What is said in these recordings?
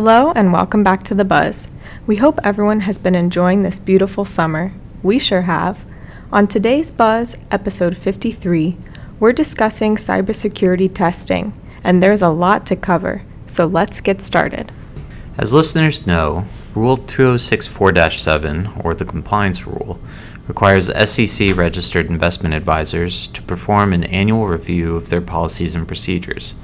Hello, and welcome back to The Buzz. We hope everyone has been enjoying this beautiful summer. We sure have. On today's Buzz, episode 53, we're discussing cybersecurity testing, and there's a lot to cover, so let's get started. As listeners know, Rule 2064 7, or the Compliance Rule, requires SEC registered investment advisors to perform an annual review of their policies and procedures,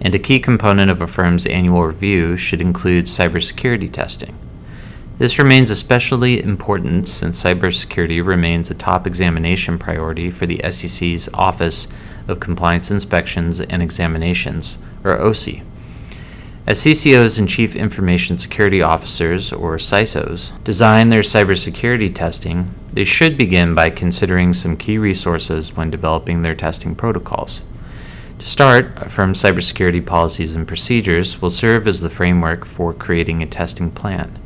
and a key component of a firm's annual review should include cybersecurity testing. This remains especially important since cybersecurity remains a top examination priority for the SEC's Office of Compliance Inspections and Examinations, or OCIE. As CCOs and Chief Information Security Officers, or CISOs, design their cybersecurity testing, they should begin by considering some key resources when developing their testing protocols. To start, a firm's cybersecurity policies and procedures will serve as the framework for creating a testing plan.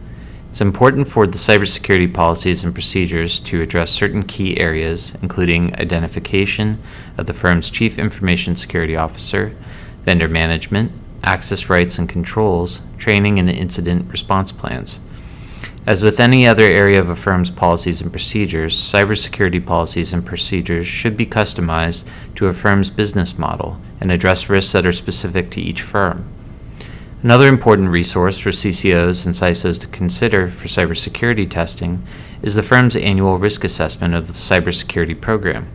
It's important for the cybersecurity policies and procedures to address certain key areas, including identification of the firm's Chief Information Security Officer, vendor management, access rights and controls, training, and incident response plans. As with any other area of a firm's policies and procedures, cybersecurity policies and procedures should be customized to a firm's business model and address risks that are specific to each firm. Another important resource for CCOs and CISOs to consider for cybersecurity testing is the firm's annual risk assessment of the cybersecurity program.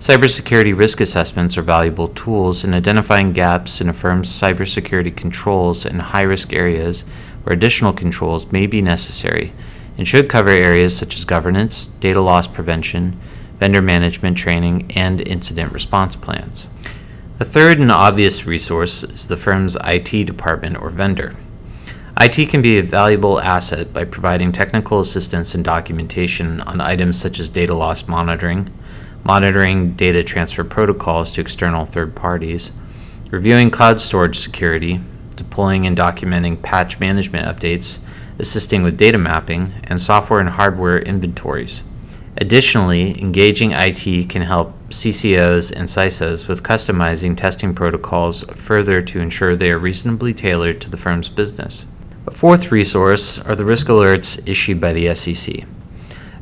Cybersecurity risk assessments are valuable tools in identifying gaps in a firm's cybersecurity controls and high risk areas where additional controls may be necessary and should cover areas such as governance, data loss prevention, vendor management training, and incident response plans. A third and obvious resource is the firm's IT department or vendor. IT can be a valuable asset by providing technical assistance and documentation on items such as data loss monitoring, monitoring data transfer protocols to external third parties, reviewing cloud storage security, deploying and documenting patch management updates, assisting with data mapping, and software and hardware inventories. Additionally, engaging IT can help CCOs and CISOs with customizing testing protocols further to ensure they are reasonably tailored to the firm's business. A fourth resource are the risk alerts issued by the SEC.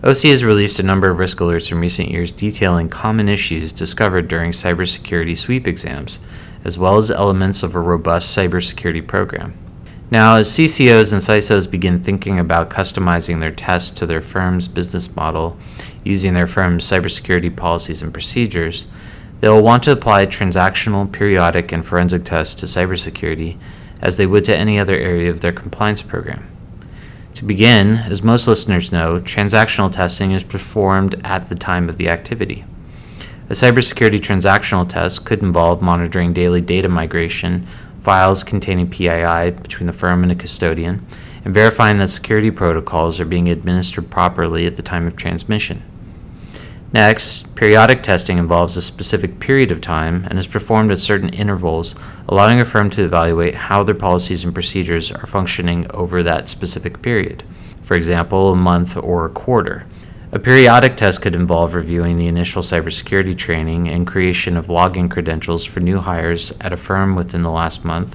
OCIE has released a number of risk alerts in recent years detailing common issues discovered during cybersecurity sweep exams, as well as elements of a robust cybersecurity program. Now, as CCOs and CISOs begin thinking about customizing their tests to their firm's business model using their firm's cybersecurity policies and procedures, they will want to apply transactional, periodic, and forensic tests to cybersecurity as they would to any other area of their compliance program. To begin, as most listeners know, transactional testing is performed at the time of the activity. A cybersecurity transactional test could involve monitoring daily data migration, files containing PII between the firm and a custodian, and verifying that security protocols are being administered properly at the time of transmission. Next, periodic testing involves a specific period of time and is performed at certain intervals, allowing a firm to evaluate how their policies and procedures are functioning over that specific period, for example, a month or a quarter. A periodic test could involve reviewing the initial cybersecurity training and creation of login credentials for new hires at a firm within the last month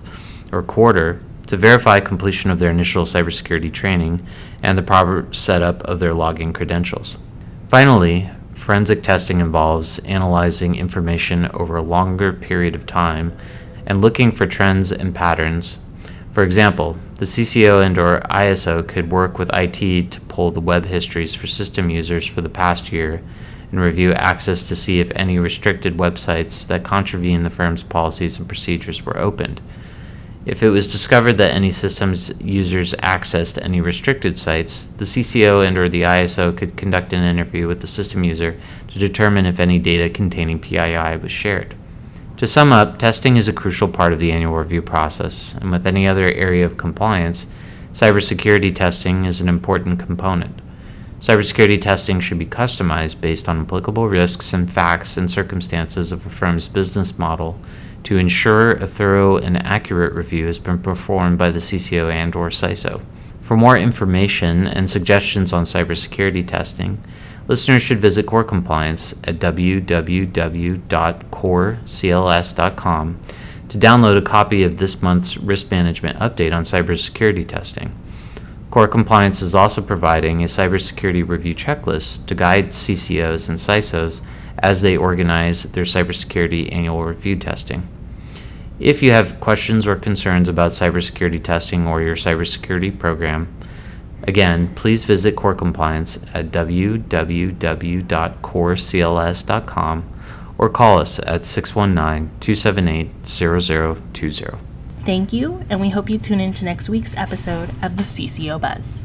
or quarter to verify completion of their initial cybersecurity training and the proper setup of their login credentials. Finally, Forensic testing involves analyzing information over a longer period of time and looking for trends and patterns. For example, the CCO and or ISO could work with IT to pull the web histories for system users for the past year and review access to see if any restricted websites that contravene the firm's policies and procedures were opened. If it was discovered that any system's users accessed any restricted sites, the CCO and or the ISO could conduct an interview with the system user to determine if any data containing PII was shared. To sum up, testing is a crucial part of the annual review process, and with any other area of compliance, cybersecurity testing is an important component. Cybersecurity testing should be customized based on applicable risks and facts and circumstances of a firm's business model to ensure a thorough and accurate review has been performed by the CCO and or CISO. For more information and suggestions on cybersecurity testing, listeners should visit Core Compliance at www.corecls.com to download a copy of this month's risk management update on cybersecurity testing. Core Compliance is also providing a cybersecurity review checklist to guide CCOs and CISOs as they organize their cybersecurity annual review testing. If you have questions or concerns about cybersecurity testing or your cybersecurity program, again, please visit Core Compliance at www.corecls.com or call us at 619 278 0020. Thank you, and we hope you tune in to next week's episode of the CCO Buzz.